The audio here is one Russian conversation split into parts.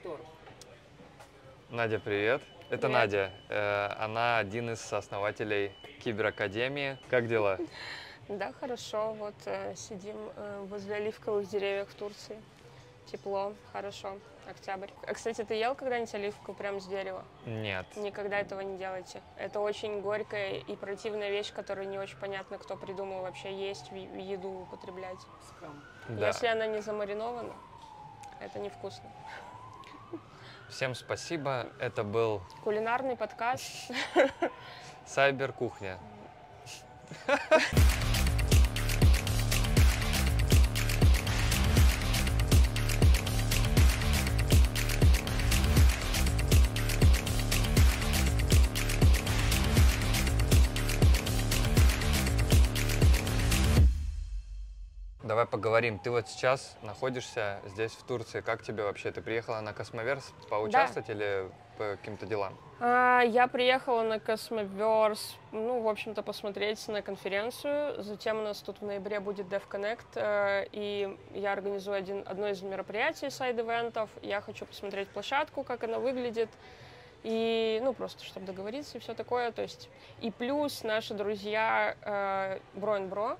Артур. Надя, привет. Это Привет. Надя. Э, Она один из основателей Киберакадемии. Как дела? Да, хорошо. Вот э, сидим э, возле оливковых деревьев в Турции. Тепло, хорошо. Октябрь. А, кстати, ты ел когда-нибудь оливку прямо с дерева? Нет. Никогда этого не делайте. Это очень горькая и противная вещь, которую не очень понятно, кто придумал вообще есть, в еду употреблять. Да. Если она не замаринована, это невкусно. Всем спасибо. Это был Кулинарный подкаст. Сайбер Кухня. Давай поговорим. Ты вот сейчас находишься здесь, в Турции. Как тебе вообще? Ты приехала на Cosmoverse поучаствовать или по каким-то делам? А, Я приехала на Cosmoverse, ну, в общем-то, посмотреть на конференцию. Затем у нас тут в ноябре будет DevConnect, э, и я организую один, одно из мероприятий side event -ов. Я хочу посмотреть площадку, как она выглядит, и, ну, просто, чтобы договориться и все такое. То есть, и плюс наши друзья э, Bro Bro,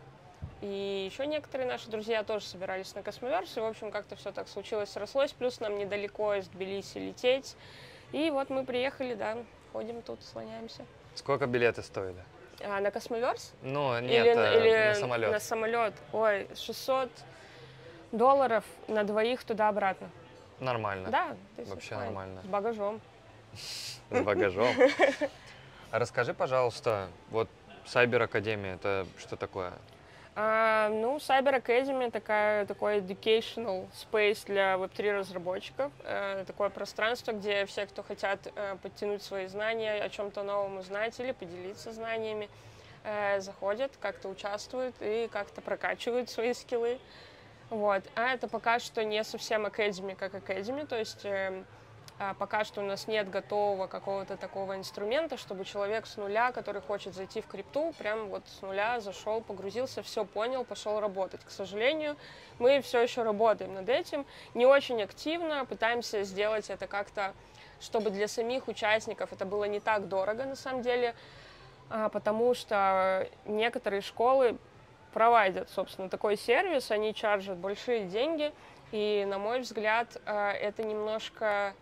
и еще некоторые наши друзья тоже собирались на Cosmoverse, и, в общем, как-то все так случилось, срослось. Плюс нам недалеко из Тбилиси лететь. И вот мы приехали, да, ходим тут, слоняемся. Сколько билеты стоили? А, на Космоверс? Ну, нет, или, э, или на самолет. На самолет. Ой, 600 долларов на двоих туда-обратно. Нормально. Да, Вообще fine. нормально. С багажом. С багажом. А Расскажи, пожалуйста, вот Сайбер Академия, это что такое? А, ну, Cyber Academy такая, такой educational space для Web3 разработчиков. Э, такое пространство, где все, кто хотят э, подтянуть свои знания, о чем-то новом узнать или поделиться знаниями, э, заходят, как-то участвуют и как-то прокачивают свои скиллы. Вот. А это пока что не совсем Academy как Academy, то есть эм, а, пока что у нас нет готового какого-то такого инструмента, чтобы человек с нуля, который хочет зайти в крипту, прям вот с нуля зашел, погрузился, все понял, пошел работать. К сожалению, мы все еще работаем над этим, не очень активно, пытаемся сделать это как-то, чтобы для самих участников это было не так дорого на самом деле, а, потому что некоторые школы проводят, собственно, такой сервис, они чаржат большие деньги, и, на мой взгляд, э, это немножко,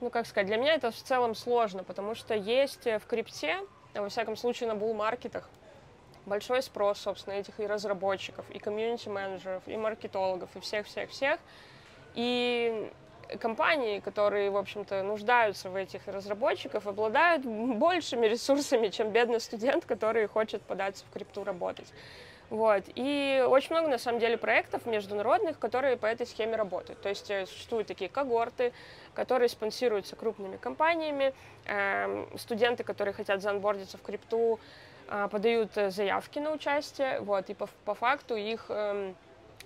ну, как сказать, для меня это в целом сложно, потому что есть в крипте, а во всяком случае на булл-маркетах, большой спрос, собственно, этих и разработчиков, и комьюнити-менеджеров, и маркетологов, и всех-всех-всех. И компании, которые, в общем-то, нуждаются в этих разработчиков, обладают большими ресурсами, чем бедный студент, который хочет податься в крипту работать. Вот. И очень много, на самом деле, проектов международных, которые по этой схеме работают. То есть э, существуют такие когорты, которые спонсируются крупными компаниями. Эм, Студенты, которые хотят заонбордиться в крипту, э, подают э, заявки на участие. Вот. И по, по факту их эм,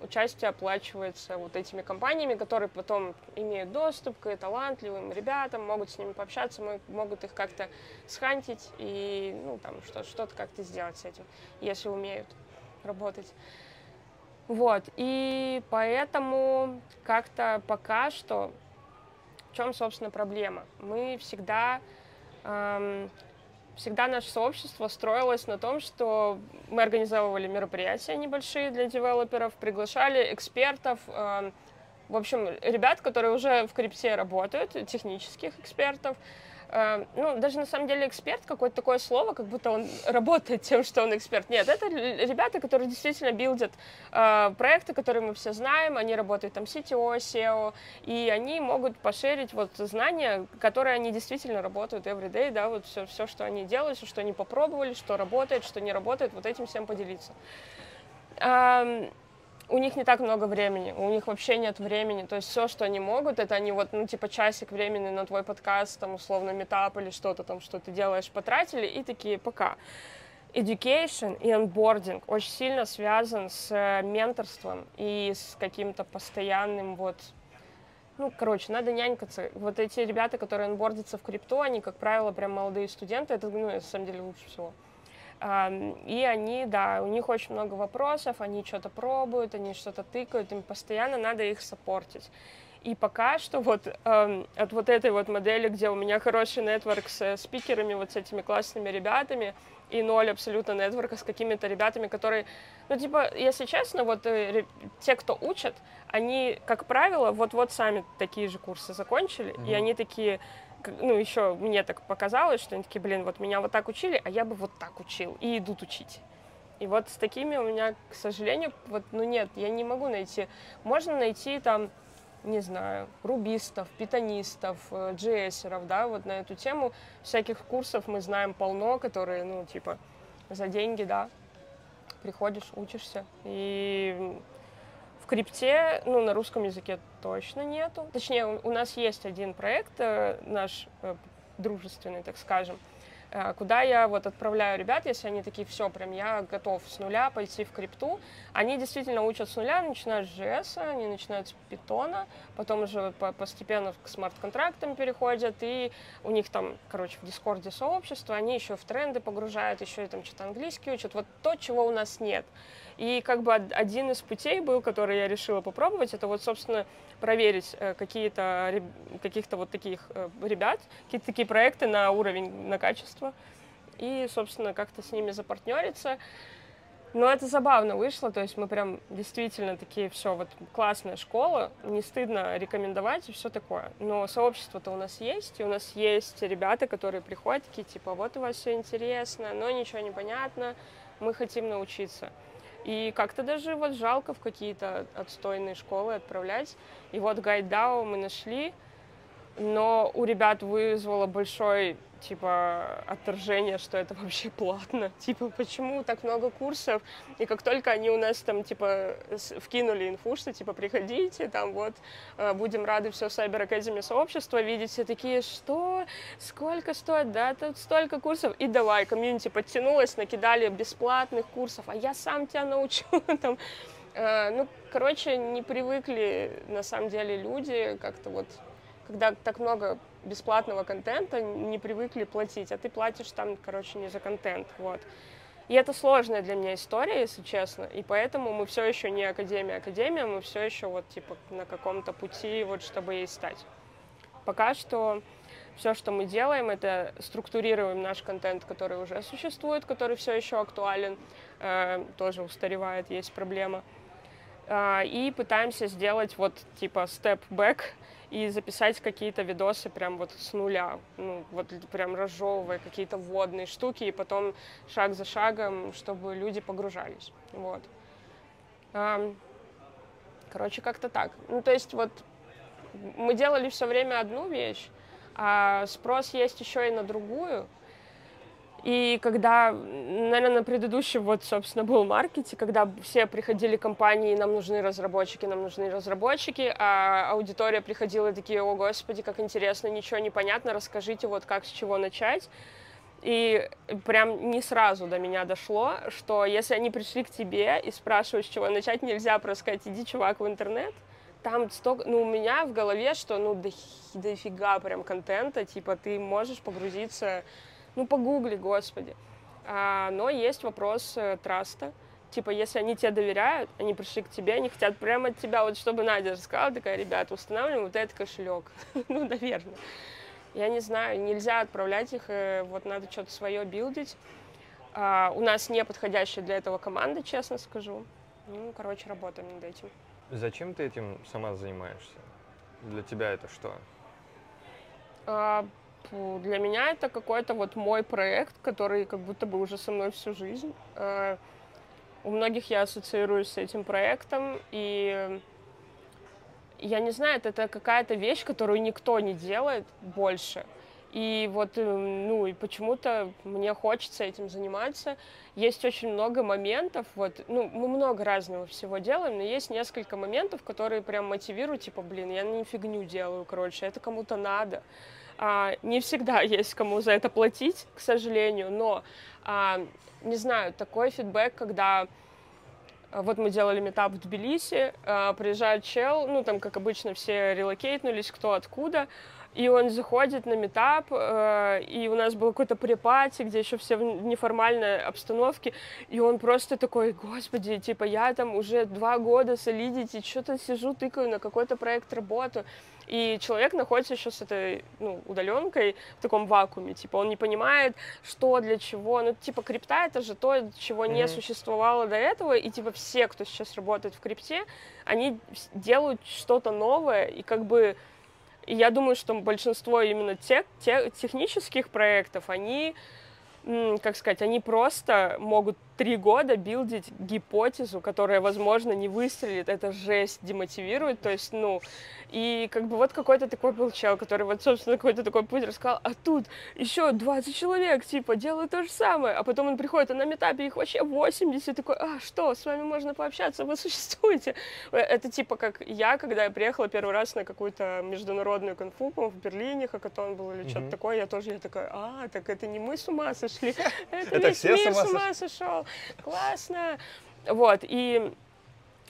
участие оплачивается вот этими компаниями, которые потом имеют доступ к талантливым ребятам, могут с ними пообщаться, мо- могут их как-то схантить и ну, там, что- что-то как-то сделать с этим, если умеют работать. Вот, и поэтому как-то пока что, в чем, собственно, проблема? Мы всегда, эм, всегда наше сообщество строилось на том, что мы организовывали мероприятия небольшие для девелоперов, приглашали экспертов, эм, в общем, ребят, которые уже в крипте работают, технических экспертов, ну, даже на самом деле эксперт, какое-то такое слово, как будто он работает тем, что он эксперт. Нет, это ребята, которые действительно билдят э, проекты, которые мы все знаем, они работают там CTO, SEO, и они могут пошерить вот знания, которые они действительно работают everyday, да, вот все, все, что они делают, всё, что они попробовали, что работает, что не работает, вот этим всем поделиться. Эм, у них не так много времени, у них вообще нет времени. То есть все, что они могут, это они вот, ну, типа, часик времени на твой подкаст, там, условно, метап или что-то там, что ты делаешь, потратили, и такие, пока. Education и онбординг очень сильно связан с э, менторством и с каким-то постоянным вот ну, короче, надо нянькаться. Вот эти ребята, которые онбордятся в крипту, они, как правило, прям молодые студенты, это, ну, на самом деле, лучше всего. И они, да, у них очень много вопросов, они что-то пробуют, они что-то тыкают, им постоянно надо их саппортить. И пока что вот эм, от вот этой вот модели, где у меня хороший нетворк с спикерами, вот с этими классными ребятами, и ноль абсолютно нетворка с какими-то ребятами, которые, ну, типа, если честно, вот э, те, кто учат, они, как правило, вот-вот сами такие же курсы закончили, mm-hmm. и они такие, ну, еще мне так показалось, что они такие, блин, вот меня вот так учили, а я бы вот так учил, и идут учить. И вот с такими у меня, к сожалению, вот, ну нет, я не могу найти. Можно найти там, не знаю, рубистов, питанистов, джессеров, да, вот на эту тему. Всяких курсов мы знаем полно, которые, ну, типа, за деньги, да, приходишь, учишься. И в крипте, ну, на русском языке точно нету. Точнее, у нас есть один проект, э, наш э, дружественный, так скажем, Э, куда я вот отправляю ребят, если они такие, все, прям я готов с нуля пойти в крипту. Они действительно учат с нуля, начинают с JS, они начинают с питона, потом уже постепенно к смарт-контрактам переходят, и у них там, короче, в Дискорде сообщество, они еще в тренды погружают, еще и там что-то английский учат. Вот то, чего у нас нет. И как бы один из путей был, который я решила попробовать, это вот, собственно, проверить э, какие-то, каких-то вот таких э, ребят, какие-то такие проекты на уровень, на качество, и, собственно, как-то с ними запартнериться. Но это забавно вышло, то есть мы прям действительно такие, все, вот классная школа, не стыдно рекомендовать и все такое. Но сообщество-то у нас есть, и у нас есть ребята, которые приходят такие, типа, вот у вас все интересно, но ничего не понятно, мы хотим научиться. И как-то даже вот жалко в какие-то отстойные школы отправлять. И вот гайдау мы нашли, но у ребят вызвало большой типа отторжение, что это вообще платно. Типа, почему так много курсов? И как только они у нас там, типа, вкинули инфу, что, типа, приходите, там, вот, э, будем рады все Cyber Academy сообщества видеть, все такие, что? Сколько стоит? Да, тут столько курсов. И давай, комьюнити подтянулась, накидали бесплатных курсов, а я сам тебя научу, там, э, ну, короче, не привыкли, на самом деле, люди как-то вот когда так много бесплатного контента, не привыкли платить, а ты платишь там, короче, не за контент, вот. И это сложная для меня история, если честно, и поэтому мы все еще не Академия, Академия, мы все еще вот типа на каком-то пути, вот чтобы ей стать. Пока что все, что мы делаем, это структурируем наш контент, который уже существует, который все еще актуален, э, тоже устаревает, есть проблема. Э, и пытаемся сделать вот типа степ-бэк и записать какие-то видосы прям вот с нуля, ну, вот прям разжевывая какие-то вводные штуки, и потом шаг за шагом, чтобы люди погружались, вот. Короче, как-то так. Ну, то есть вот мы делали все время одну вещь, а спрос есть еще и на другую, и когда, наверное, на предыдущем вот, собственно, был маркете, когда все приходили компании, нам нужны разработчики, нам нужны разработчики, а аудитория приходила и такие, о, господи, как интересно, ничего не понятно, расскажите вот как, с чего начать. И прям не сразу до меня дошло, что если они пришли к тебе и спрашивают, с чего начать, нельзя просто сказать, иди, чувак, в интернет, там столько, ну, у меня в голове, что, ну, дофига прям контента, типа, ты можешь погрузиться ну, погугли, господи. А, но есть вопрос э, траста. Типа, если они тебе доверяют, они пришли к тебе, они хотят прямо от тебя, вот чтобы Надя рассказала, такая, ребята, устанавливаем вот этот кошелек. ну, наверное. Я не знаю, нельзя отправлять их, э, вот надо что-то свое билдить. А, у нас не подходящая для этого команда, честно скажу. Ну, короче, работаем над этим. Зачем ты этим сама занимаешься? Для тебя это что? А, для меня это какой-то вот мой проект, который как будто бы уже со мной всю жизнь. Э, у многих я ассоциируюсь с этим проектом, и я не знаю, это какая-то вещь, которую никто не делает больше. И вот, э, ну, и почему-то мне хочется этим заниматься. Есть очень много моментов, вот, ну, мы много разного всего делаем, но есть несколько моментов, которые прям мотивируют, типа, блин, я не фигню делаю, короче, это кому-то надо. А, не всегда есть кому за это платить, к сожалению, но, а, не знаю, такой фидбэк, когда а, вот мы делали метап в Тбилиси, приезжает чел, ну, там, как обычно, все релокейтнулись, кто откуда, и он заходит на метап, э, и у нас был какой-то препати, где еще все в неформальной обстановке, и он просто такой, господи, типа, я там уже два года солидити, что-то сижу, тыкаю на какой-то проект работу, и человек находится еще с этой ну, удаленкой в таком вакууме, типа он не понимает, что для чего, ну типа крипта это же то, чего mm-hmm. не существовало до этого, и типа все, кто сейчас работает в крипте, они делают что-то новое, и как бы и я думаю, что большинство именно тех, тех технических проектов, они, как сказать, они просто могут три года билдить гипотезу, которая, возможно, не выстрелит, это жесть демотивирует, то есть, ну, и как бы вот какой-то такой был чел, который вот, собственно, какой-то такой путь рассказал, а тут еще 20 человек, типа, делают то же самое, а потом он приходит, а на метапе их вообще 80, такой, а что, с вами можно пообщаться, вы существуете. Это типа как я, когда я приехала первый раз на какую-то международную конфу, в Берлине, хакатон был или что-то такое, я тоже я такая, а, так это не мы с ума сошли, это весь мир с ума сошел классно. Вот, и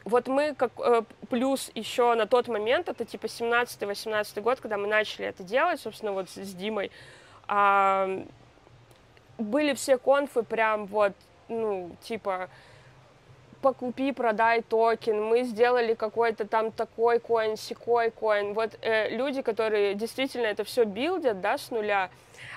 вот мы как э, плюс еще на тот момент, это типа 17-18 год, когда мы начали это делать, собственно, вот с, Димой, были все конфы прям вот, ну, типа, покупи, продай токен, мы сделали какой-то там такой коин, сякой коин. Вот э, люди, которые действительно это все build -ят, да, с нуля,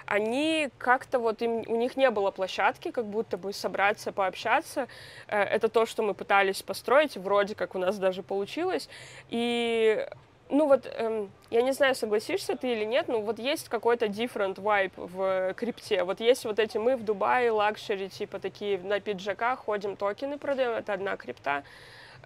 они как-то вот им, у них не было площадки, как будто бы собраться, пообщаться. Э, это то, что мы пытались построить, вроде как у нас даже получилось. И ну вот, эм, я не знаю, согласишься ты или нет, но вот есть какой-то different vibe в крипте. Вот есть вот эти мы в Дубае, luxury, типа такие на пиджаках ходим, токены продаем, это одна крипта.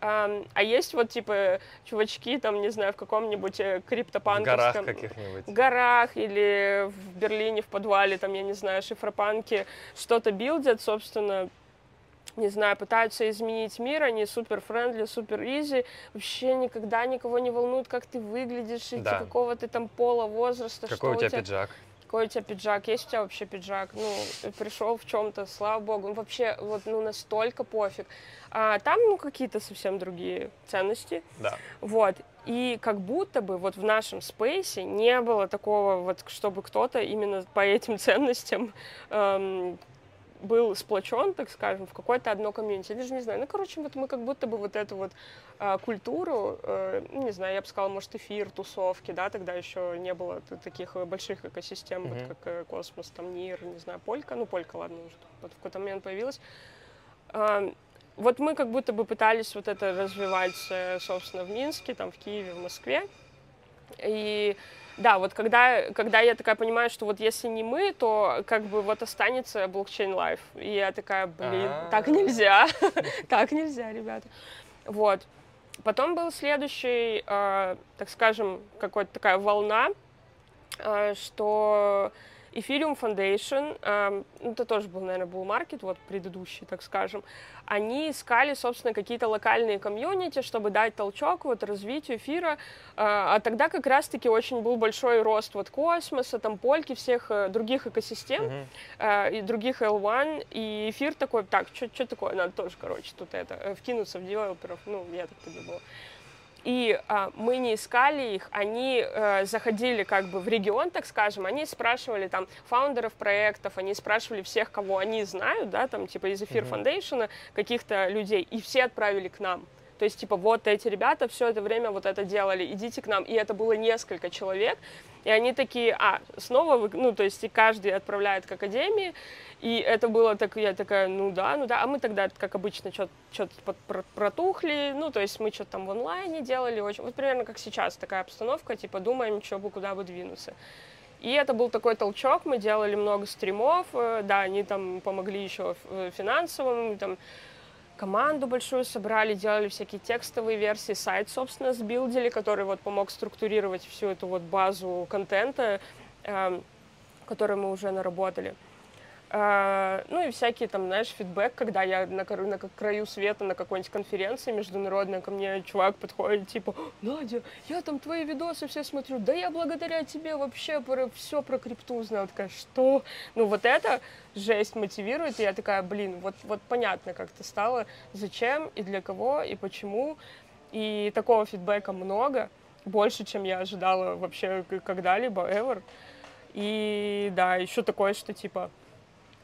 Um, а есть вот, типа, чувачки, там, не знаю, в каком-нибудь э, криптопанковском... В горах каких-нибудь. Горах или в Берлине, в подвале, там, я не знаю, шифропанки что-то build -ят, собственно, не знаю, пытаются изменить мир, они супер friendly, супер easy, вообще никогда никого не волнует, как ты выглядишь, да. какого ты там пола, возраста, Какой что у тебя, у тебя пиджак? Какой у тебя пиджак, есть у тебя вообще пиджак, ну, пришел в чем-то, слава богу, ну, вообще, вот, ну, настолько пофиг. А там, ну, какие-то совсем другие ценности. Да. Вот, и как будто бы вот в нашем space -е не было такого вот, чтобы кто-то именно по этим ценностям эм, был сплочен, так скажем, в какое-то одно комьюнити. Я даже не знаю. Ну, короче, вот мы как будто бы вот эту вот а, культуру, э, ну, не знаю, я бы сказала, может, эфир, тусовки, да, тогда еще не было таких больших экосистем, mm-hmm. вот как э, Космос, там, Near, не знаю, Полька, ну, Полька, ладно, уже вот в какой-то момент появилась. А, вот мы как будто бы пытались вот это развивать, э, собственно, в Минске, там, в Киеве, в Москве. И да, вот когда, когда я такая понимаю, что вот если не мы, то как бы вот останется блокчейн лайф. И я такая, блин, А-а-а. так нельзя, так нельзя, ребята. Вот. Потом был следующий, э, так скажем, какая-то такая волна, э, что Ethereum Foundation, э, это тоже был, наверное, был маркет, вот предыдущий, так скажем, они искали, собственно, какие-то локальные комьюнити, чтобы дать толчок вот развитию эфира, э, а тогда как раз-таки очень был большой рост вот космоса, там польки, всех э, других экосистем, mm-hmm. и других L1, и эфир такой, так, что такое, надо тоже, короче, тут это, вкинуться в девелоперов, ну, я так подумала и а, мы не искали их, они э, заходили как бы в регион, так скажем, они спрашивали там фаундеров проектов, они спрашивали всех, кого они знают, да, там типа из Эфир mm-hmm. каких-то людей, и все отправили к нам. То есть, типа, вот эти ребята все это время вот это делали, идите к нам. И это было несколько человек. И они такие, а, снова вы, ну, то есть, и каждый отправляет к академии. И это было так, я такая, ну да, ну да. А мы тогда, как обычно, что-то протухли. Ну, то есть, мы что-то там в онлайне делали. Очень, вот примерно как сейчас такая обстановка, типа, думаем, что бы, куда бы двинуться. И это был такой толчок, мы делали много стримов, э, да, они там помогли еще э, финансово, там команду большую собрали, делали всякие текстовые версии, сайт, собственно, сбилдили, который вот помог структурировать всю эту вот базу контента, э, которую мы уже наработали. Uh, ну и всякие там, знаешь, фидбэк, когда я на, на краю света на какой-нибудь конференции международной, ко мне чувак подходит, типа, Надя, я там твои видосы все смотрю, да я благодаря тебе вообще про, все про крипту узнала. Такая, что? Ну вот это жесть мотивирует, и я такая, блин, вот, вот понятно как-то стало, зачем и для кого и почему, и такого фидбэка много, больше, чем я ожидала вообще когда-либо, ever. И да, еще такое, что типа,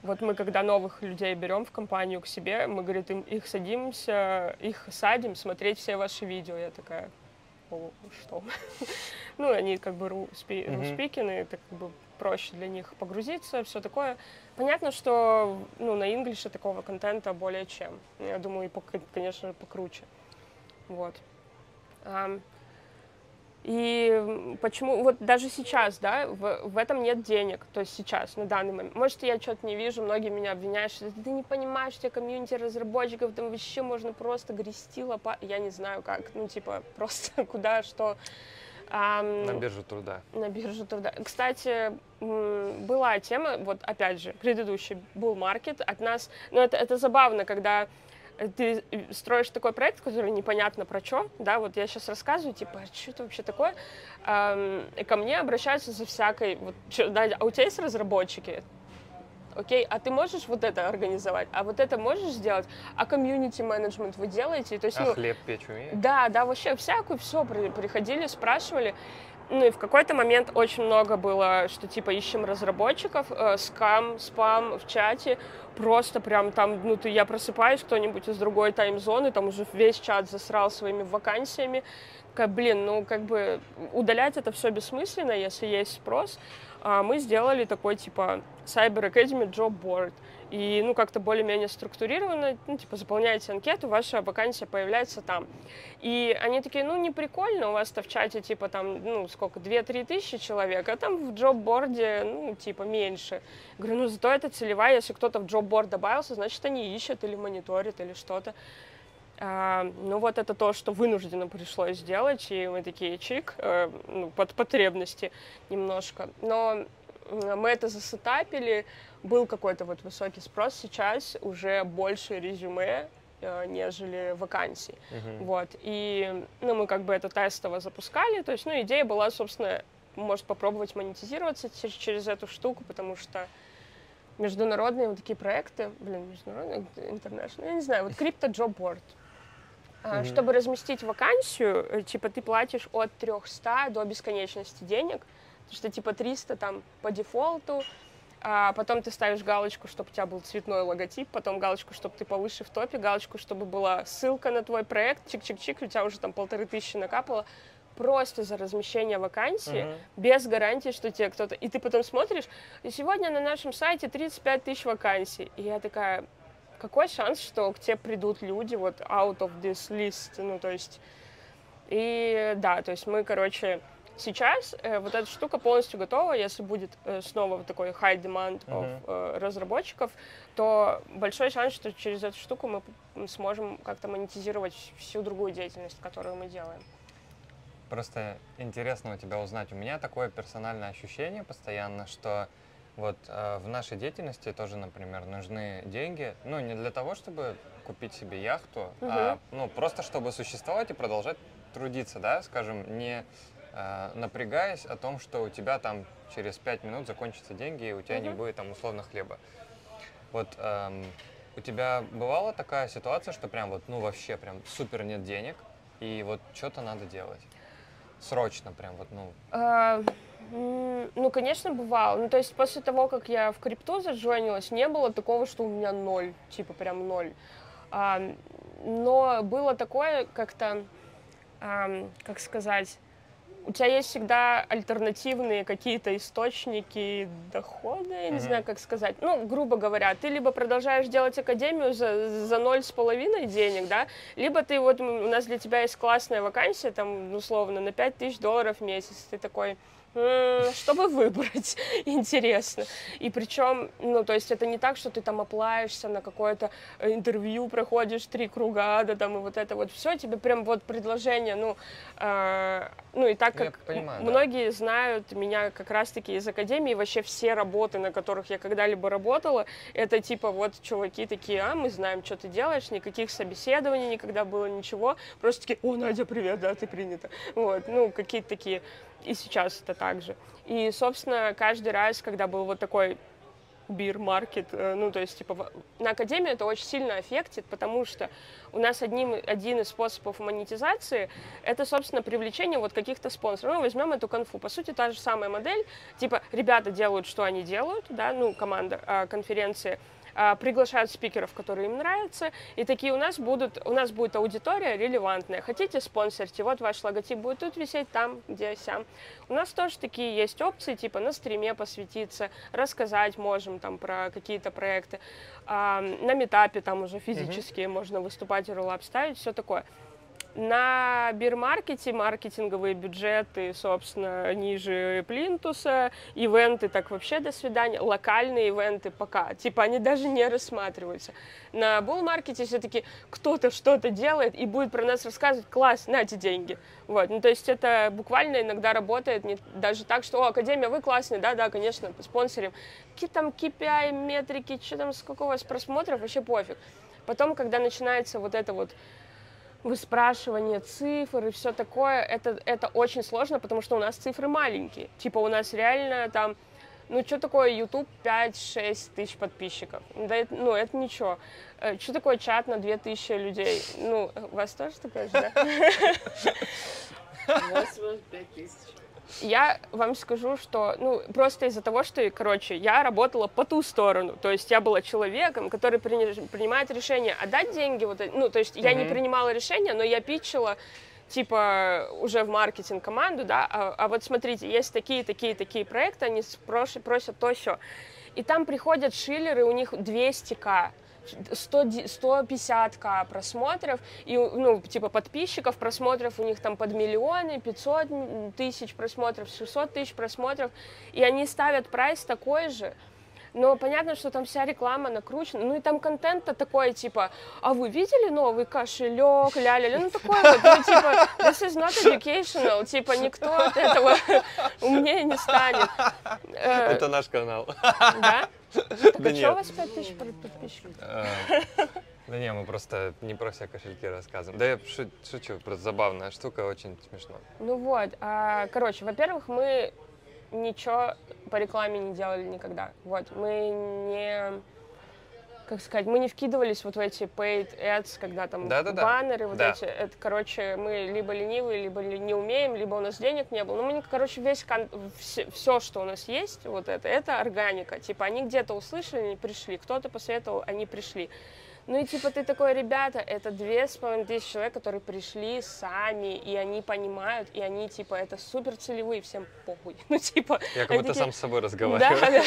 вот мы когда новых людей берем в компанию к себе, мы, говорит, им, их садимся, их садим смотреть все ваши видео. Я такая, О, что? ну, они как бы руспикины, это как бы проще для них погрузиться, все такое. Понятно, что ну, на инглише такого контента более чем. Я думаю, и, конечно, покруче. Вот. И почему, вот даже сейчас, да, в, в этом нет денег, то есть сейчас, на данный момент. Может, я что-то не вижу, многие меня обвиняют, что ты не понимаешь, что комьюнити разработчиков, там вообще можно просто грести лопа... Я не знаю как, ну, типа, просто куда, что... Um, на биржу труда. На биржу труда. Кстати, была тема, вот опять же, предыдущий был маркет от нас, но это, это забавно, когда ты строишь такой проект, который непонятно про что, да, вот я сейчас рассказываю, типа, «А что это вообще такое, эм, и ко мне обращаются за всякой, вот, чё, да, а у тебя есть разработчики? Окей, а ты можешь вот это организовать, а вот это можешь сделать, а комьюнити менеджмент вы делаете, то есть, а ну, хлеб печь умеешь? Да, да, вообще всякую, все, приходили, спрашивали, ну и в какой-то момент очень много было, что типа ищем разработчиков, э, скам, спам в чате, просто прям там, ну ты, я просыпаюсь, кто-нибудь из другой таймзоны, там уже весь чат засрал своими вакансиями, как, блин, ну как бы удалять это все бессмысленно, если есть спрос. А мы сделали такой типа Cyber Academy Job Board. И, ну, как-то более-менее структурированно, ну, типа, заполняете анкету, ваша вакансия появляется там. И они такие, ну, не прикольно, у вас-то в чате, типа, там, ну, сколько, 2-3 тысячи человек, а там в джоб-борде, ну, типа, меньше. Говорю, ну, зато это целевая, если кто-то в джоб-борд добавился, значит, они ищут или мониторят, или что-то. А, ну, вот это то, что вынужденно пришлось сделать, и мы такие чик, э, ну, под потребности немножко. Но мы это засетапили, был какой-то вот высокий спрос, сейчас уже больше резюме, э, нежели вакансий. Uh-huh. Вот. И ну, мы как бы это тестово запускали. То есть, ну, идея была, собственно, может попробовать монетизироваться через эту штуку, потому что международные вот такие проекты, блин, международные, интернешнл, я не знаю, вот крипто Job Board. Uh-huh. Чтобы разместить вакансию, э, типа ты платишь от 300 до бесконечности денег, что типа 300 там по дефолту, а потом ты ставишь галочку, чтобы у тебя был цветной логотип, потом галочку, чтобы ты повыше в топе, галочку, чтобы была ссылка на твой проект, чик-чик-чик, у тебя уже там полторы тысячи накапало, просто за размещение вакансии, uh-huh. без гарантии, что тебе кто-то... И ты потом смотришь, и сегодня на нашем сайте 35 тысяч вакансий. И я такая, какой шанс, что к тебе придут люди вот out of this list, ну, то есть... И да, то есть мы, короче, Сейчас э, вот эта штука полностью готова. Если будет э, снова вот такой high demand uh-huh. э, разработчиков, то большой шанс, что через эту штуку мы сможем как-то монетизировать всю другую деятельность, которую мы делаем. Просто интересно у тебя узнать. У меня такое персональное ощущение постоянно, что вот э, в нашей деятельности тоже, например, нужны деньги, ну не для того, чтобы купить себе яхту, угу. а ну просто чтобы существовать и продолжать трудиться, да, скажем, не напрягаясь о том, что у тебя там через пять минут закончатся деньги, и у тебя угу. не будет там условно хлеба. Вот эм, у тебя бывала такая ситуация, что прям вот, ну вообще прям супер нет денег, и вот что-то надо делать? Срочно прям вот, ну... А, ну, конечно, бывало. Ну, то есть после того, как я в крипту заджойнилась, не было такого, что у меня ноль, типа прям ноль. А, но было такое как-то, а, как сказать, у тебя есть всегда альтернативные какие-то источники дохода, я не mm-hmm. знаю, как сказать. Ну, грубо говоря, ты либо продолжаешь делать академию за, за ноль с половиной денег, да, либо ты вот, у нас для тебя есть классная вакансия, там, условно, на 5 тысяч долларов в месяц, ты такой, чтобы выбрать, интересно. И причем, ну, то есть это не так, что ты там оплаешься на какое-то э, интервью, проходишь три круга, да, там, и вот это вот все, тебе прям вот предложение, ну, э, ну, и так как понимаю, многие да. знают меня как раз-таки из академии, вообще все работы, на которых я когда-либо работала, это типа вот чуваки такие, а, мы знаем, что ты делаешь, никаких собеседований никогда было, ничего, просто такие, о, Надя, привет, да, ты принята. Вот, ну, какие-то такие и сейчас это так же. И, собственно, каждый раз, когда был вот такой бир-маркет, э, ну, то есть, типа, на Академии это очень сильно аффектит, потому что у нас одним, один из способов монетизации — это, собственно, привлечение вот каких-то спонсоров. Ну, возьмем эту конфу. По сути, та же самая модель, типа, ребята делают, что они делают, да, ну, команда а, конференции — приглашают спикеров, которые им нравятся, и такие у нас будут, у нас будет аудитория релевантная. Хотите спонсорьте, вот ваш логотип будет тут висеть, там, где сям. У нас тоже такие есть опции, типа на стриме посвятиться, рассказать можем там про какие-то проекты, а, на метапе там уже физически mm-hmm. можно выступать и роллап ставить, все такое. На бирмаркете маркетинговые бюджеты, собственно, ниже плинтуса, ивенты так вообще до свидания, локальные ивенты пока, типа они даже не рассматриваются. На булл-маркете все-таки кто-то что-то делает и будет про нас рассказывать, класс, нате деньги. Вот, ну то есть это буквально иногда работает, не, даже так, что, о, Академия, вы классные, да-да, конечно, спонсорим. Какие там KPI, метрики, что там, сколько у вас просмотров, вообще пофиг. Потом, когда начинается вот это вот выспрашивание цифр и все такое, это, это очень сложно, потому что у нас цифры маленькие. Типа у нас реально там, ну что такое YouTube 5-6 тысяч подписчиков? Да, это, ну это ничего. Э, что такое чат на 2000 людей? Ну, у вас тоже такое же, да? У нас 5 тысяч. Я вам скажу, что, ну, просто из-за того, что, короче, я работала по ту сторону, то есть я была человеком, который принимает решение отдать деньги, вот, ну, то есть mm-hmm. я не принимала решения, но я питчила, типа, уже в маркетинг команду, да, а, а вот смотрите, есть такие, такие, такие проекты, они просят, просят то все, и там приходят шиллеры, у них 200к, 100, 150к просмотров, и, ну, типа, подписчиков, просмотров у них там под миллионы, 500 тысяч просмотров, 600 тысяч просмотров, и они ставят прайс такой же, но понятно, что там вся реклама накручена, ну и там контент-то такой, типа, а вы видели новый кошелек, ля-ля-ля, ну такой вот, ну типа, this is not educational, типа, никто от этого умнее не станет. Э, Это наш канал. Да? Так да а что у вас 5000 подписчиков? А, да не, мы просто не про все кошельки рассказываем. Да я шучу, просто забавная штука, очень смешно. Ну вот, а, короче, во-первых, мы ничего по рекламе не делали никогда. Вот, мы не как сказать, мы не вкидывались вот в эти paid ads, когда там да, да, баннеры, да. вот да. эти, это, короче, мы либо ленивые, либо не умеем, либо у нас денег не было. Ну, мы, короче, весь, кон... все, все, что у нас есть, вот это, это органика. Типа, они где-то услышали, они пришли, кто-то посоветовал, они пришли. Ну и типа ты такой, ребята, это две с половиной тысячи человек, которые пришли сами, и они понимают, и они типа это супер целевые, всем похуй. Ну типа. Я как будто такие, сам с собой разговариваю.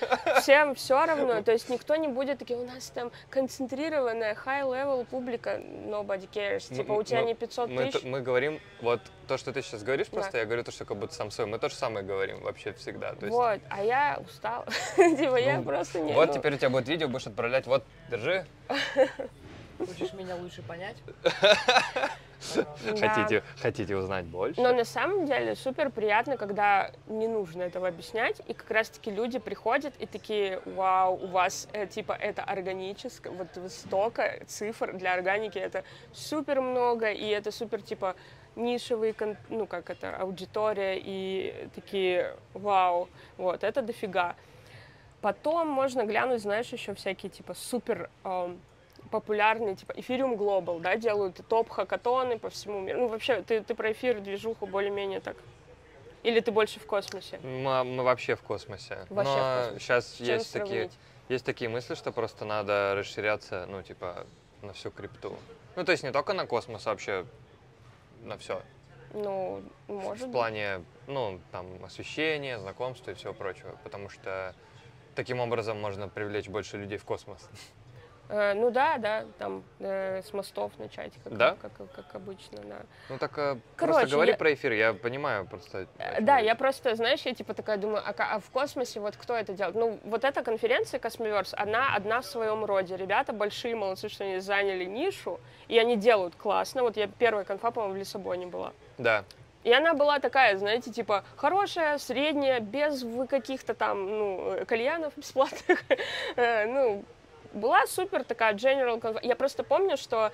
Да. Всем все равно. То есть никто не будет такие, у нас там концентрированная high-level публика, nobody cares. Типа у тебя не 500 тысяч. Мы говорим, вот то, что ты сейчас говоришь, просто я говорю то, что как будто сам собой. Мы то же самое говорим вообще всегда. Вот, а я устал. Типа я ну, просто не. Вот теперь у тебя будет видео, будешь отправлять, вот, держи, Хочешь меня лучше понять? Хотите, хотите узнать больше? Но на самом деле супер приятно, когда не нужно этого объяснять, и как раз-таки люди приходят и такие, вау, у вас э, типа это органическое, вот столько цифр для органики, это супер много, и это супер типа нишевые, ну как это, аудитория, и такие, вау, вот, это дофига. Потом можно глянуть, знаешь, еще всякие типа супер э, популярные, типа Ethereum Global, да, делают топ-хакатоны по всему миру. Ну, вообще, ты, ты про эфир, движуху более-менее так или ты больше в космосе? Мы, мы вообще в космосе. Вообще Но в космосе. сейчас есть такие, есть такие мысли, что просто надо расширяться, ну, типа, на всю крипту. Ну, то есть не только на космос, а вообще на все. Ну, может В плане, ну, там, освещения, знакомства и всего прочего. Потому что таким образом можно привлечь больше людей в космос. Э, ну да, да, там э, с мостов начать, как, да? как, как, как обычно, да. Ну так э, Короче, просто говори я... про эфир, я понимаю просто. Э, да, я просто, знаешь, я типа такая думаю, а, а в космосе вот кто это делает? Ну вот эта конференция Cosmoverse, она одна в своем роде. Ребята большие молодцы, что они заняли нишу, и они делают классно. Вот я первая конфа, по-моему, в Лиссабоне была. Да. И она была такая, знаете, типа хорошая, средняя, без каких-то там, ну, кальянов бесплатных. Э, ну, была супер такая general Я просто помню, что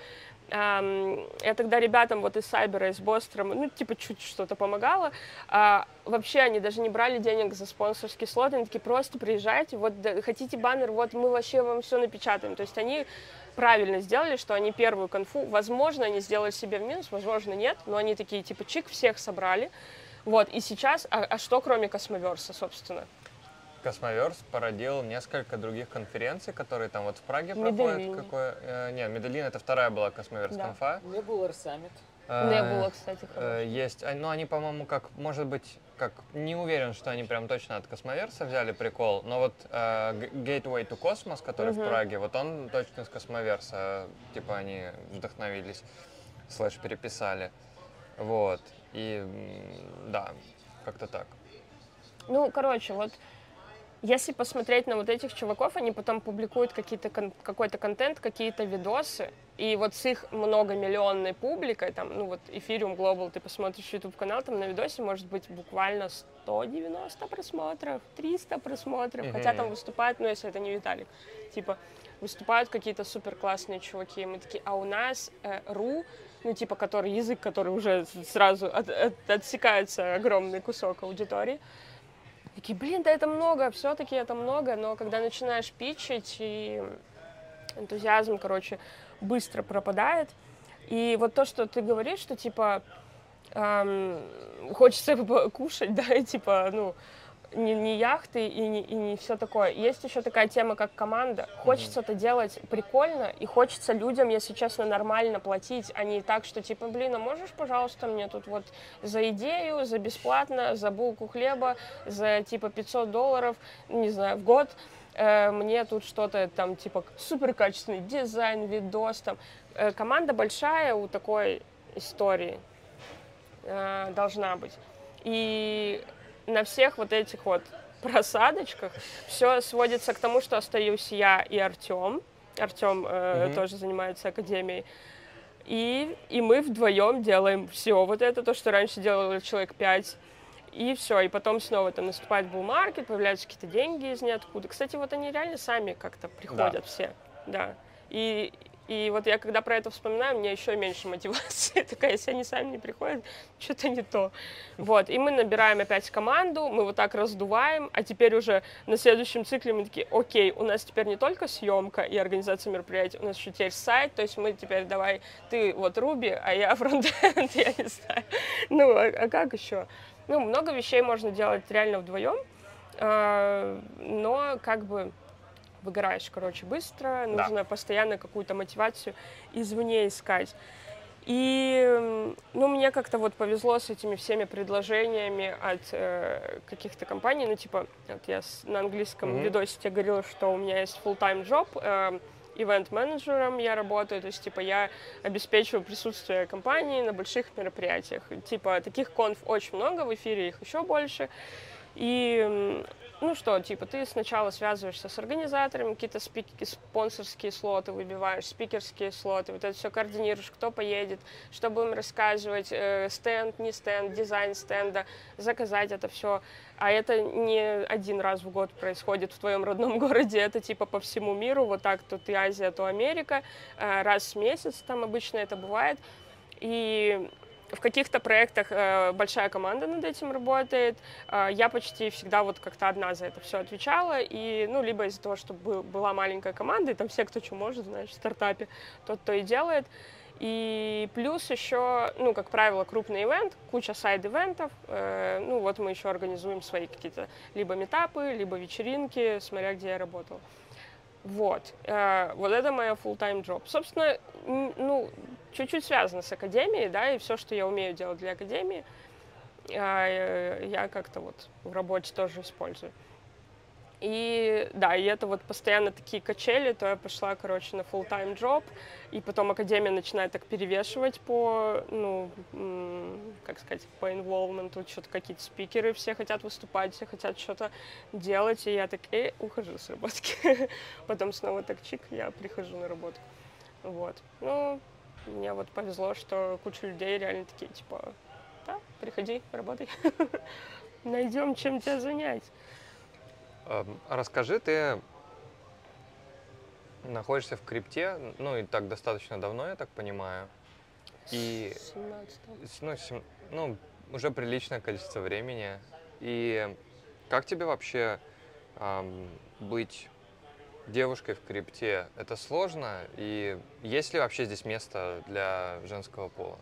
эм, я тогда ребятам вот из Сайбера, из Бострома, ну, типа, чуть что-то помогала. А, вообще они даже не брали денег за спонсорский слот, они такие, просто приезжайте, вот да, хотите баннер, вот мы вообще вам все напечатаем. То есть они правильно сделали, что они первую конфу, возможно, они сделали себе в минус, возможно, нет, но они такие, типа, чик, всех собрали. Вот, и сейчас, а, а что кроме Cosmoverse а, собственно? Cosmoverse породил несколько других конференций, которые там вот в Праге Медельин. проходят. Какой, э, нет, Медellин это вторая была Cosmoverse Да. конфа. Не был Саммит. Не было, кстати, э, хорошего. Есть, а, ну они, по-моему, как, может быть, как, не уверен, что они прям точно от Cosmoverse а взяли прикол, но вот э, Gateway to Cosmos, который Мгм. в Праге, вот он точно с Cosmoverse а, типа они вдохновились, слэш переписали, вот, и да, как-то так. Ну, короче, вот если посмотреть на вот этих чуваков, они потом публикуют какие-то кон- какой-то контент, какие-то видосы, и вот с их многомиллионной публикой, там, ну вот Ethereum Global, ты посмотришь YouTube канал, там на видосе может быть буквально 190 просмотров, 300 просмотров, хотя Мгм. там выступают, ну если это не Виталик, типа выступают какие-то супер классные чуваки, и мы такие, а у нас э, ру, ну типа который язык, который уже сразу от- от- отсекается огромный кусок аудитории, Такие, блин, да это много, все-таки это много, но когда начинаешь питчить, и энтузиазм, короче, быстро пропадает. И вот то, что ты говоришь, что типа эм, хочется кушать, да, и типа, ну, не, не яхты и не, и не все такое. Есть еще такая тема, как команда. Хочется это делать прикольно, и хочется людям, если честно, нормально платить, а не так, что типа, блин, а можешь, пожалуйста, мне тут вот за идею, за бесплатно, за булку хлеба, за типа 500 долларов, не знаю, в год, э, мне тут что-то там типа супер качественный дизайн, видос там. Э, команда большая у такой истории э, должна быть. И на всех вот этих вот просадочках все сводится к тому, что остаюсь я и Артем. Артем э, Мгм. тоже занимается академией. И, и мы вдвоем делаем все вот это, то, что раньше делало человек пять. И все, и потом снова там наступает булл-маркет, появляются какие-то деньги из ниоткуда. Кстати, вот они реально сами как-то приходят все, да. И, и вот я когда про это вспоминаю, мне еще меньше мотивации. Такая, если они сами не приходят, что-то не то. Вот, и мы набираем опять команду, мы вот так раздуваем, а теперь уже на следующем цикле мы такие, окей, у нас теперь не только съемка и организация мероприятий, у нас еще теперь сайт, то есть мы теперь давай, ты вот Руби, а я фронтенд, я не знаю. Ну, а, а как еще? Ну, много вещей можно делать реально вдвоем, а, но как бы выгораешь, короче, быстро, Да. нужно постоянно какую-то мотивацию извне искать. И, ну, мне как-то вот повезло с этими всеми предложениями от э, каких-то компаний, ну, типа, вот я с- на английском Мгм. видосе тебе говорила, что у меня есть full-time job, э, ивент-менеджером я работаю, то есть, типа, я обеспечиваю присутствие компании на больших мероприятиях. Типа, таких конф очень много, в эфире их еще больше. И, ну что, типа, ты сначала связываешься с организаторами, какие-то спик- спонсорские слоты выбиваешь, спикерские слоты, вот это все координируешь, кто поедет, что будем рассказывать, э, стенд, не стенд, дизайн стенда, заказать это все. А это не один раз в год происходит в твоем родном городе, это типа по всему миру, вот так, то ты Азия, то Америка, э, раз в месяц там обычно это бывает. И в каких-то проектах э, большая команда над этим работает. Э, я почти всегда вот как-то одна за это все отвечала. И, ну, либо из-за того, что был- была маленькая команда, и там все, кто что может, знаешь, в стартапе, тот то и делает. И плюс еще, ну, как правило, крупный ивент, куча сайд-ивентов. Э, ну, вот мы еще организуем свои какие-то либо метапы, либо вечеринки, смотря где я работала. Вот. Э, вот это моя full-time job. Собственно, ну, чуть-чуть связано с академией, да, и все, что я умею делать для академии, э, я как-то вот в работе тоже использую. И да, и это вот постоянно такие качели, то я пошла, короче, на full-time job, и потом академия начинает так перевешивать по, ну, как сказать, по инволвменту, что-то какие-то спикеры, все хотят выступать, все хотят что-то делать, и я так, э, ухожу с работки. Потом снова так чик, я прихожу на работу. Вот. Ну, мне вот повезло, что куча людей реально такие, типа, да, приходи, работай. Найдем, чем тебя занять. Эм, Расскажи, ты находишься в крипте, ну и так достаточно давно, я так понимаю. И 17 с- ну, сем- ну, уже приличное количество времени. И как тебе вообще ам, быть девушкой в крипте? Это сложно? И есть ли вообще здесь место для женского пола?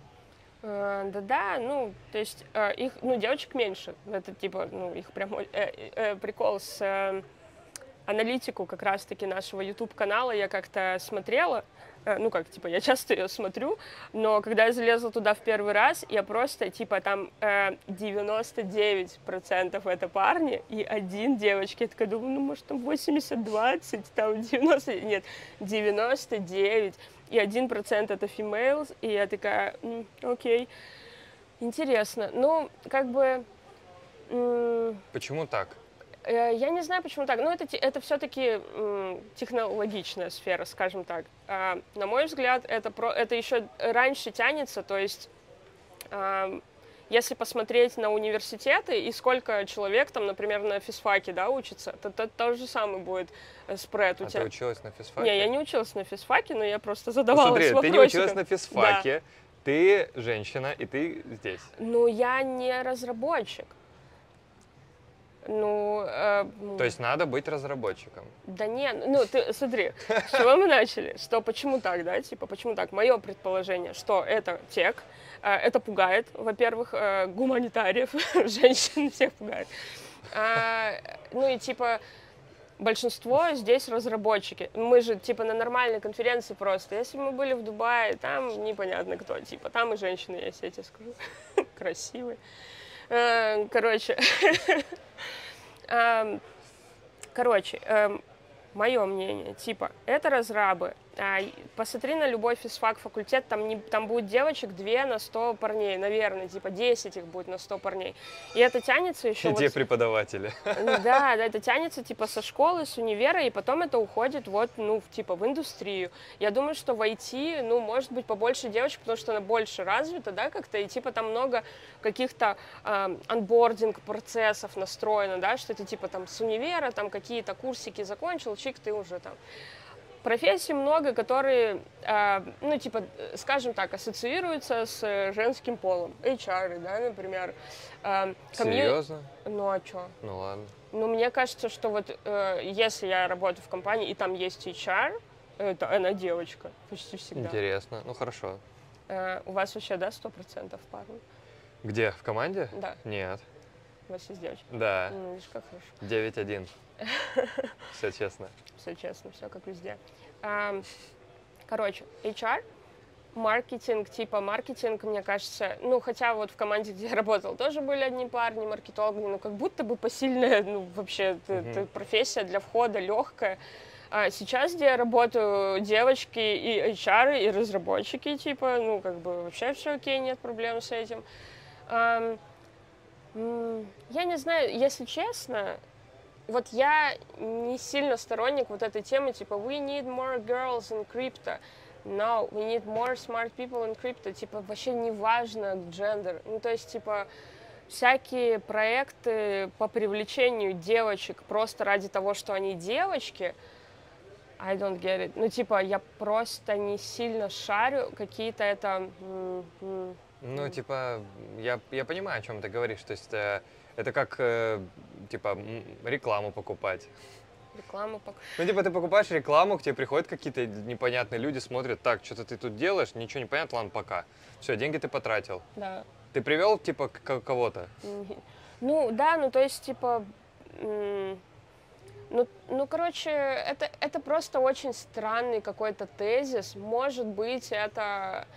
Э, Да-да, ну, то есть э, их, ну, девочек меньше. Это типа, ну, их прям э, э, прикол с э, аналитику как раз-таки нашего YouTube-канала я как-то смотрела. Э, Ну, как, типа, я часто ее смотрю, но когда я залезла туда в первый раз, я просто, типа, там э, 99% это парни и один девочки. Я такая думаю, ну, может, там 80-20, там 90... Нет, 99 и 1% это females, и я такая, «М, окей, интересно. Ну, как бы, Почему так? Э, я не знаю, почему так, но это, те- это все-таки технологичная сфера, скажем так. А, на мой взгляд, это, про, это еще раньше тянется, то есть а, если посмотреть на университеты и сколько человек там, например, на физфаке, да, учится, то, то, то же самое будет э, спред у А тебя. ты училась на физфаке? Не, я не училась на физфаке, но я просто Ну, задавалась Смотри, ты не училась на физфаке, ты женщина, и ты здесь. Ну, я не разработчик. Ну, э, То есть надо быть разработчиком. да не, ну ты смотри, с чего мы начали, что почему так, да, типа почему так? Мое предположение, что это тек, э, это пугает, во-первых, э, гуманитариев, женщин всех пугает. А, ну и типа большинство здесь разработчики. Мы же типа на нормальной конференции просто. Если мы были в Дубае, там непонятно кто, типа там и женщины есть, я тебе скажу, красивые. Э, Короче, Эм, Короче, мое мнение, типа, это разрабы. А, посмотри на любой физфак факультет, там, не, там будет девочек 2 на 100 парней, наверное, типа 10 их будет на 100 парней. И это тянется еще... Где вот, преподаватели? да, да, это тянется типа со школы, с универа, и потом это уходит вот, ну, типа в индустрию. Я думаю, что в IT, ну, может быть, побольше девочек, потому что она больше развита, да, как-то, и типа там много каких-то э, анбординг процессов настроено, да, что ты типа там с универа, там какие-то курсики закончил, чик, ты уже там профессий много, которые, э, ну, типа, скажем так, ассоциируются с женским полом. HR, да, например. Э, комью- Серьезно? Ну, а что? Ну ладно. Ну, мне кажется, что вот э, если я работаю в компании, и там есть HR, это она девочка почти всегда. Интересно. Ну хорошо. Э, у вас вообще, да, сто процентов парни? Где? В команде? Да, Нет. Есть девочки. Да. Ну, видишь, как хорошо. 9-1. Все честно. Все честно, все как везде. Короче, HR, маркетинг, типа маркетинг, мне кажется, ну, хотя вот в команде, где я работала, тоже были одни парни, маркетологи, ну, как будто бы посильная, ну, вообще, это, Мгм. это профессия для входа легкая. А сейчас, где я работаю, девочки и HR, и разработчики, типа, ну, как бы вообще все окей, нет проблем с этим. Я не знаю, если честно, вот я не сильно сторонник вот этой темы, типа, we need more girls in crypto. No, we need more smart people in crypto. Типа, вообще не важно гендер. Ну, то есть, типа, всякие проекты по привлечению девочек просто ради того, что они девочки, I don't get it. Ну, типа, я просто не сильно шарю какие-то это... Ну, типа, я, я понимаю, о чем ты говоришь. То есть э, это как, э, типа, рекламу покупать. рекламу пок- Ну, типа, ты покупаешь рекламу, к тебе приходят какие-то непонятные люди, смотрят, так, что-то ты тут делаешь, ничего не понятно, ладно, пока. Все, деньги ты потратил. Да. Ты привел, типа, кого-то? Ну, да, ну, то есть, типа, ну, ну, короче, это, это просто очень странный какой-то тезис. Может быть, это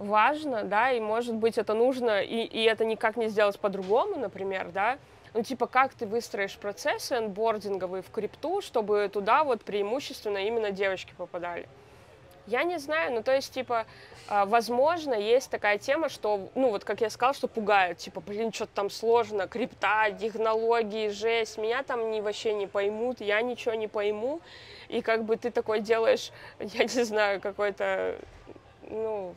важно, да, и может быть, это нужно, и, и это никак не сделать по-другому, например, да. Ну, типа, как ты выстроишь процессы анбординговые в крипту, чтобы туда вот преимущественно именно девочки попадали? Я не знаю, ну, то есть, типа, а, возможно, есть такая тема, что, ну, вот как я сказала, что пугает, типа, блин, что-то там сложно, крипта, технологии, жесть, меня там не, вообще не поймут, я ничего не пойму, и как бы ты такой делаешь, я не знаю, какой-то, ну,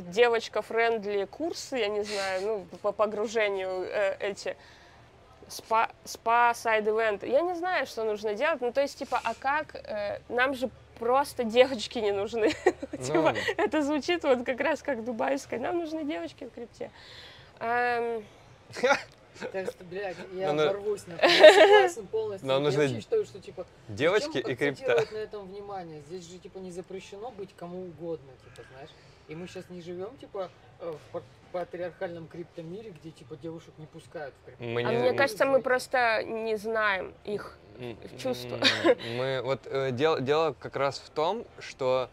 девочка-френдли курсы, я не знаю, ну, по погружению э, эти. спа, спа сайд ивент. Я не знаю, что нужно делать. Ну, то есть, типа, а как? Э, нам же просто девочки не нужны. Типа, Ну, это звучит вот как раз как дубайская. Нам нужны девочки в крипте. Эм, Так что, блядь, я Ну, ну- ворвусь на согласен полностью. Нам Я нужны вообще считаю, что, типа, девочки и крипта. на этом внимание? Здесь же, типа, не запрещено быть кому угодно, типа, знаешь. И мы сейчас не живем, типа, э, в пат- патриархальном криптомире, где, типа, девушек не пускают в крипто. Мы а не- мне кажется, мы просто не знаем их. Чувства. Мы вот э, дело, дело как раз в том, что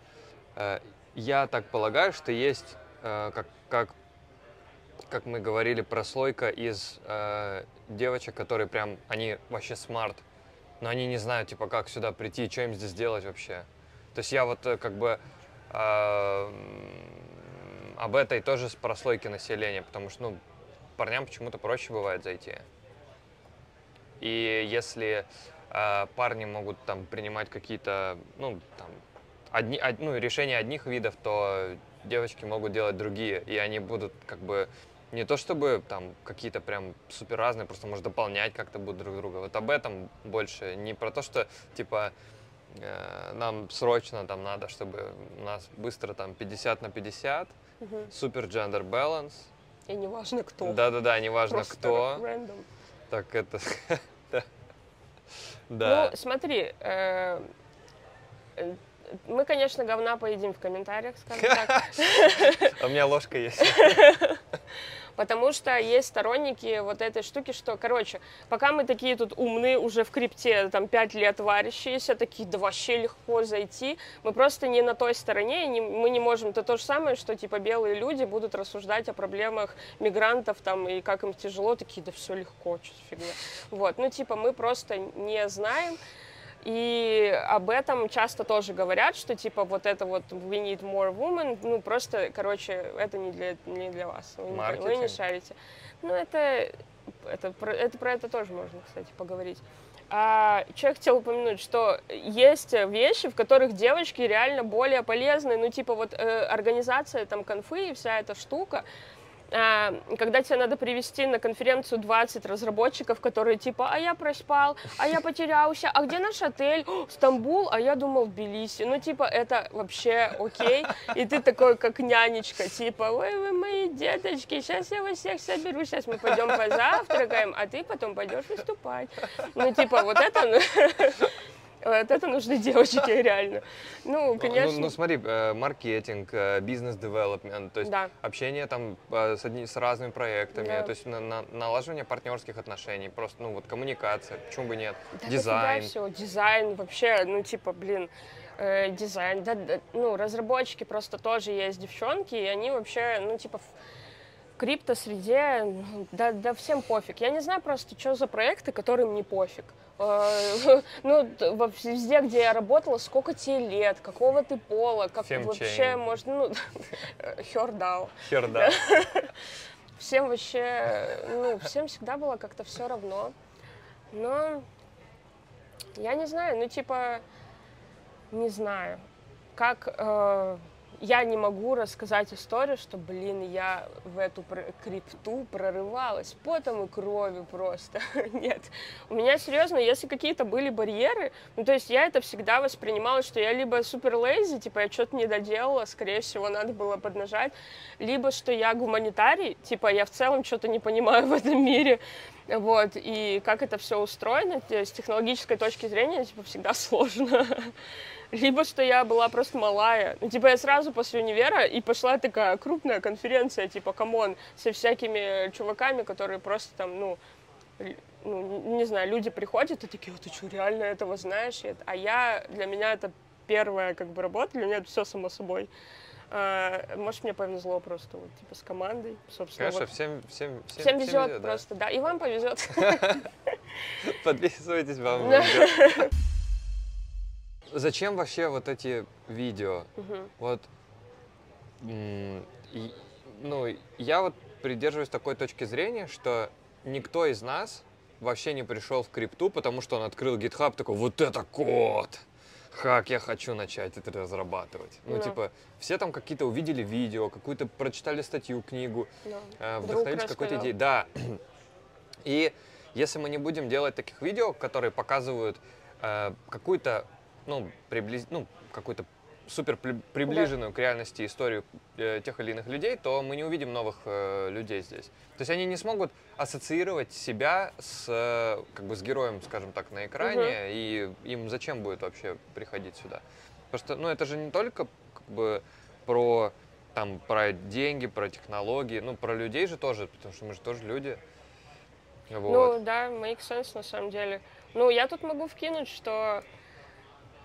э, я так полагаю, что есть, э, как, как, как мы говорили, прослойка из э, девочек, которые прям, они вообще смарт, но они не знают, типа, как сюда прийти, что им здесь делать вообще. То есть я вот э, как бы об этой тоже с прослойки населения, потому что, ну, парням почему-то проще бывает зайти. И если э, парни могут там принимать какие-то, ну, там, одни, од- ну, решения одних видов, то девочки могут делать другие, и они будут как бы не то чтобы там какие-то прям супер разные, просто может дополнять как-то будут друг друга. Вот об этом больше, не про то, что типа нам срочно там надо, чтобы у нас быстро там 50 на 50, Мгм. супер gender balance. И неважно кто. Да-да-да, неважно Просто кто. random. Так это... да. Да. Ну, смотри, э, э, мы, конечно, говна поедим в комментариях, скажем так. А у меня ложка есть. Потому что есть сторонники вот этой штуки, что, короче, пока мы такие тут умные, уже в крипте, там, пять лет варящиеся, такие, да вообще легко зайти, мы просто не на той стороне, и не- мы не можем, это то же самое, что, типа, белые люди будут рассуждать о проблемах мигрантов, там, и как им тяжело, такие, да все легко, что фигня. Вот, ну, типа, мы просто не знаем, и об этом часто тоже говорят, что типа вот это вот we need more women, ну просто, короче, это не для, не для вас, вы не, вы не шарите. Ну это, это, про, это про это тоже можно, кстати, поговорить. А, что я хотела упомянуть, что есть вещи, в которых девочки реально более полезны, ну типа вот э, организация там конфы и вся эта штука, когда тебе надо привести на конференцию 20 разработчиков, которые типа, а я проспал, а я потерялся, а где наш отель? «О, Стамбул, а я думал Тбилиси. Ну, типа, это вообще окей. И ты такой, как нянечка, типа, ой, вы мои деточки, сейчас я вас всех соберу, сейчас мы пойдем позавтракаем, а ты потом пойдешь выступать. Ну, типа, вот это, ну, вот это нужны девочки, реально. Ну, Ну, конечно, Ну, ну, смотри, э, маркетинг, э, бизнес-девелопмент, то есть да. общение там э, с, одни- с разными проектами, Да. то есть на- на- налаживание партнерских отношений, просто, ну, вот коммуникация, почему бы нет, Да дизайн. все, дизайн вообще, ну типа, блин, э, дизайн, да, да, ну разработчики просто тоже есть девчонки, и они вообще, ну типа в крипто-среде, ну, да, да всем пофиг. Я не знаю просто, что за проекты, которым не пофиг. Э, Ну, везде, где я работала, сколько тебе лет, какого ты пола, как Всем вообще чейн. можно, ну, хердау. Хер да. Всем вообще, ну, всем всегда было как-то все равно. Но я не знаю, ну, типа, не знаю. Как э, я не могу рассказать историю, что, блин, я в эту крипту прорывалась потом и кровью просто. Нет. У меня серьезно, если какие-то были барьеры, ну, то есть я это всегда воспринимала, что я либо супер лейзи, типа я что-то не доделала, скорее всего, надо было поднажать, либо что я гуманитарий, типа я в целом что-то не понимаю в этом мире, вот, и как это все устроено, с технологической точки зрения, типа, всегда сложно. Либо что я была просто малая. Ну, типа, я сразу после универа и пошла такая крупная конференция, типа, come on, со всякими чуваками, которые просто там, ну, ну, не знаю, люди приходят и такие, вот ты что, реально этого знаешь? А я, для меня это первая, как бы, работа, для меня это все само собой. А, может, мне повезло просто, вот, типа, с командой, собственно. Конечно, вот. всем, всем, всем, Всем везет да. просто, да. И вам повезет. Подписывайтесь, вам Да. Зачем вообще вот эти видео? Мгм. Вот, и- ну, я вот придерживаюсь такой точки зрения, что никто из нас вообще не пришел в крипту, потому что он открыл GitHub, такой, вот это код! Как я хочу начать это разрабатывать. Ну, Ну. типа, все там какие-то увидели видео, какую-то прочитали статью, книгу, Да. э, вдохновились какой-то идеей. Да. И если мы не будем делать таких видео, которые показывают э, какую-то, ну, приблиз... ну, какую-то супер при- приближенную к реальности историю э, тех или иных людей, то мы не увидим новых э, людей здесь. То есть они не смогут ассоциировать себя с, э, как бы, с героем, скажем так, на экране, и им зачем будет вообще приходить сюда. Потому что, ну, это же не только как бы про там про деньги, про технологии, ну про людей же тоже, потому что мы же тоже люди. Вот. Ну да, make sense на самом деле. Ну, я тут могу вкинуть, что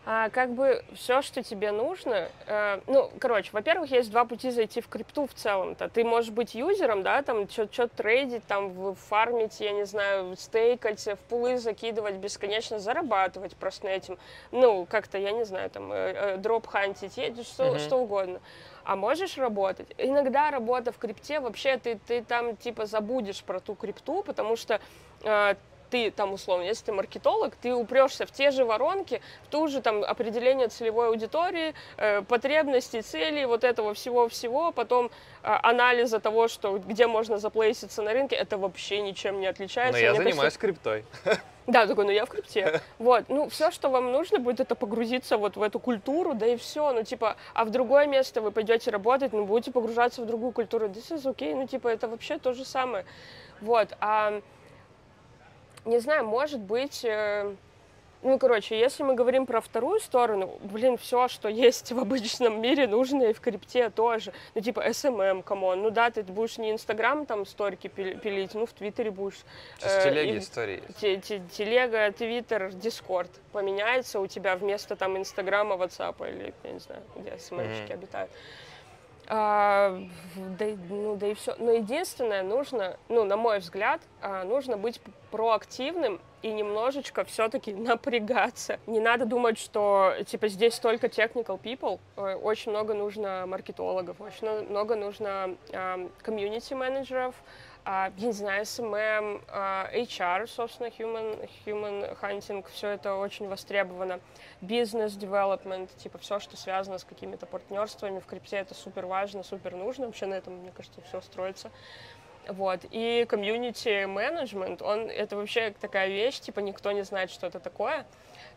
а, как бы все, что тебе нужно, э, ну, короче, во-первых, есть два пути зайти в крипту в целом-то. Ты можешь быть юзером, да, там что-то трейдить, там фармить, я не знаю, стейкать, в пулы закидывать, бесконечно зарабатывать просто на этим. Ну, как-то, я не знаю, там, э, дроп хантить, едешь, что, Мгм. что угодно. А можешь работать. Иногда работа в крипте, вообще ты, ты там типа забудешь про ту крипту, потому что э, ты там условно, если ты маркетолог, ты упрешься в те же воронки, в ту же там определение целевой аудитории, э, потребностей, целей, вот этого всего-всего, потом э, анализа того, что где можно заплейситься на рынке, это вообще ничем не отличается. Но я Мне кажется, занимаюсь криптой. да, такой, ну я в крипте. Вот, ну все, что вам нужно будет, это погрузиться вот в эту культуру, да и все. Ну типа, а в другое место вы пойдете работать, ну будете погружаться в другую культуру. This is okay, ну типа это вообще то же самое. Вот, а не знаю, может быть, э, ну короче, если мы говорим про вторую сторону, блин, все, что есть в обычном мире, нужно и в крипте тоже. Ну типа SMM, come on, ну да, ты будешь не Инстаграм там сторики пили- пилить, ну в Твиттере будешь. Сейчас э, телеги и- истории те- те- телега, твиттер, дискорд поменяется у тебя вместо там инстаграма, ватсапа или, я не знаю, где СММщики Мгм. обитают. А, да, ну, да и все. Но единственное, нужно, ну, на мой взгляд, а, нужно быть проактивным и немножечко все-таки напрягаться. Не надо думать, что, типа, здесь только technical people. Э, Очень много нужно маркетологов, очень но- много нужно комьюнити менеджеров, а, я не знаю, SMM, а, HR, собственно, human, human hunting, все это очень востребовано. Бизнес development, типа все, что связано с какими-то партнерствами в крипте, это супер важно, супер нужно. Вообще на этом, мне кажется, все строится. Вот. И комьюнити менеджмент, он это вообще такая вещь, типа никто не знает, что это такое.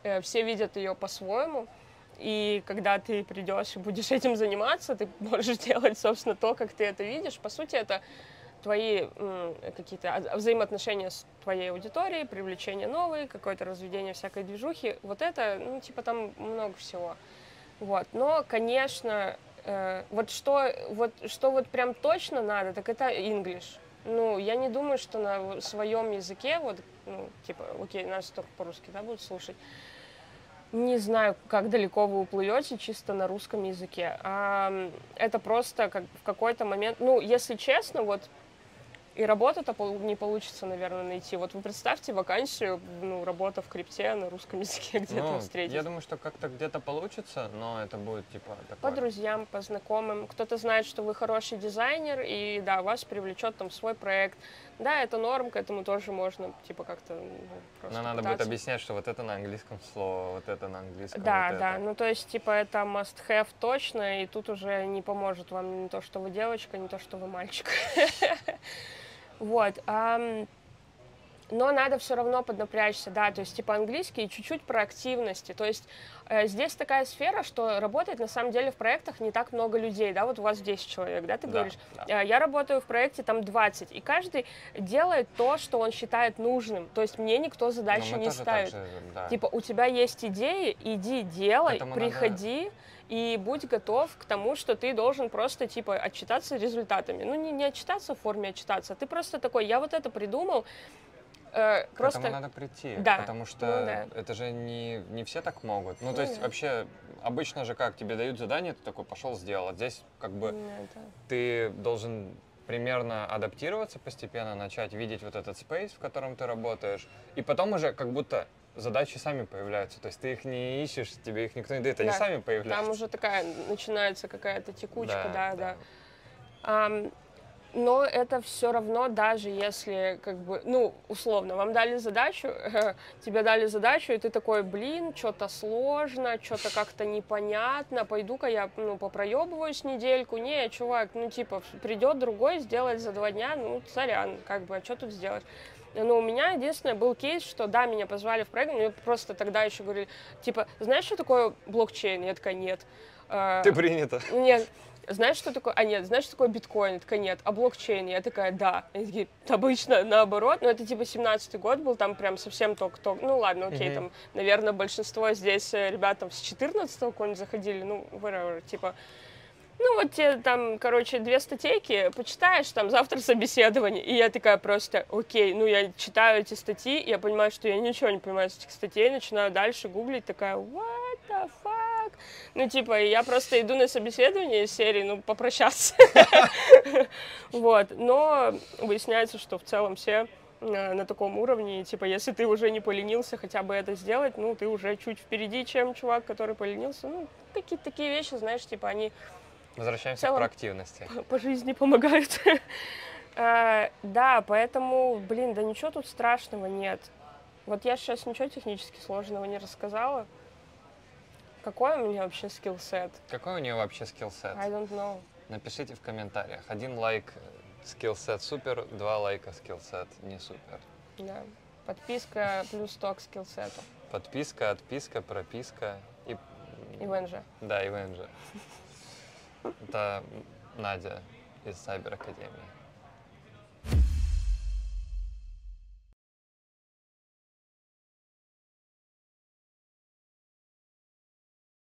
Э, Все видят ее по-своему. И когда ты придешь и будешь этим заниматься, ты можешь делать, собственно, то, как ты это видишь. По сути, это твои какие-то а- взаимоотношения с твоей аудиторией, привлечение новой, какое-то разведение всякой движухи. Вот это, ну, типа, там много всего. Вот. Но, конечно, э, вот что вот что вот прям точно надо, так это English. Ну, я не думаю, что на своем языке, вот, ну, типа, окей, нас только по-русски, да, будут слушать. Не знаю, как далеко вы уплывете чисто на русском языке. А, это просто как в какой-то момент, ну, если честно, вот и работа-то пол- не получится, наверное, найти. Вот вы представьте вакансию, ну, работа в крипте на русском языке где-то Ну, встретить. я думаю, что как-то где-то получится, но это будет типа по такое. друзьям, по знакомым. Кто-то знает, что вы хороший дизайнер, и да, вас привлечет там свой проект. Да, это норм, к этому тоже можно, типа, как-то ну, просто Но надо будет объяснять, что вот это на английском слово, вот это на английском. Да, вот да, это. ну то есть, типа, это must-have точно, и тут уже не поможет вам не то, что вы девочка, не то, что вы мальчик. Вот. Но надо все равно поднапрячься, да, то есть типа английский и чуть-чуть про активности. То есть э, здесь такая сфера, что работает на самом деле в проектах не так много людей, да, вот у вас 10 человек, да, ты Да, говоришь. да. Э, Я работаю в проекте там 20, и каждый делает то, что он считает нужным. То есть мне никто задачи мы не ставит. же, да. Типа, у тебя есть идеи, иди, делай, Этому надо- приходи и будь готов к тому, что ты должен просто, типа, отчитаться результатами. Ну, не, не отчитаться в форме отчитаться, ты просто такой, я вот это придумал, э, К просто... этому надо прийти, Да, потому что ну да. это же не, не все так могут. Ну, Ну то есть да. вообще обычно же как, тебе дают задание, ты такой пошел сделал. А Здесь как бы Ну, это- ты должен примерно адаптироваться постепенно, начать видеть вот этот спейс, в котором ты работаешь, и потом уже как будто задачи сами появляются. То есть ты их не ищешь, тебе их никто не дает, они Да. сами появляются. Там уже такая начинается какая-то текучка, да, да. да. Ам, но это все равно, даже если, как бы, ну, условно, вам дали задачу, тебе дали задачу, и ты такой, блин, что-то сложно, что-то как-то непонятно, пойду-ка я, ну, попроебываюсь недельку. Не, чувак, ну, типа, придет другой, сделает за два дня, ну, сорян, как бы, а что тут сделать? Ну, у меня единственное был кейс, что да, меня позвали в проект, мне просто тогда еще говорили, типа, знаешь, что такое блокчейн? Я такая, нет. А, Ты принята. Нет. Знаешь, что такое? А нет, знаешь, что такое биткоин? Я такая, нет. А блокчейн? Я такая, да. Они такие, обычно наоборот. Но это типа 17-й год был, там прям совсем только-только. Ну ладно, окей, Мгм. там, наверное, большинство здесь э, ребят там с 14-го какого-нибудь заходили, ну, whatever, типа. Ну, вот тебе там, короче, две статейки, почитаешь, там, завтра собеседование. И я такая просто, окей, ну, я читаю эти статьи, я понимаю, что я ничего не понимаю из этих статей, начинаю дальше гуглить, такая, what the fuck? Ну, типа, я просто иду на собеседование из серии, ну, попрощаться. Вот, но выясняется, что в целом все э, на таком уровне, и, типа, если ты уже не поленился хотя бы это сделать, ну, ты уже чуть впереди, чем чувак, который поленился. Ну, какие-то такие вещи, знаешь, типа, они Возвращаемся целом- к проактивности. по жизни помогают. Э, Да, поэтому, блин, да ничего тут страшного нет. Вот я сейчас ничего технически сложного не рассказала. Какой у меня вообще skill set? Какой у нее вообще skill set? I don't know. Напишите в комментариях. Один лайк skill set супер, два лайка skill set не супер. Да. Подписка плюс 100 к skill set у. Подписка, отписка, прописка и... И ВНЖ. Да, и ВНЖ. Это Надя из Cyber Академии.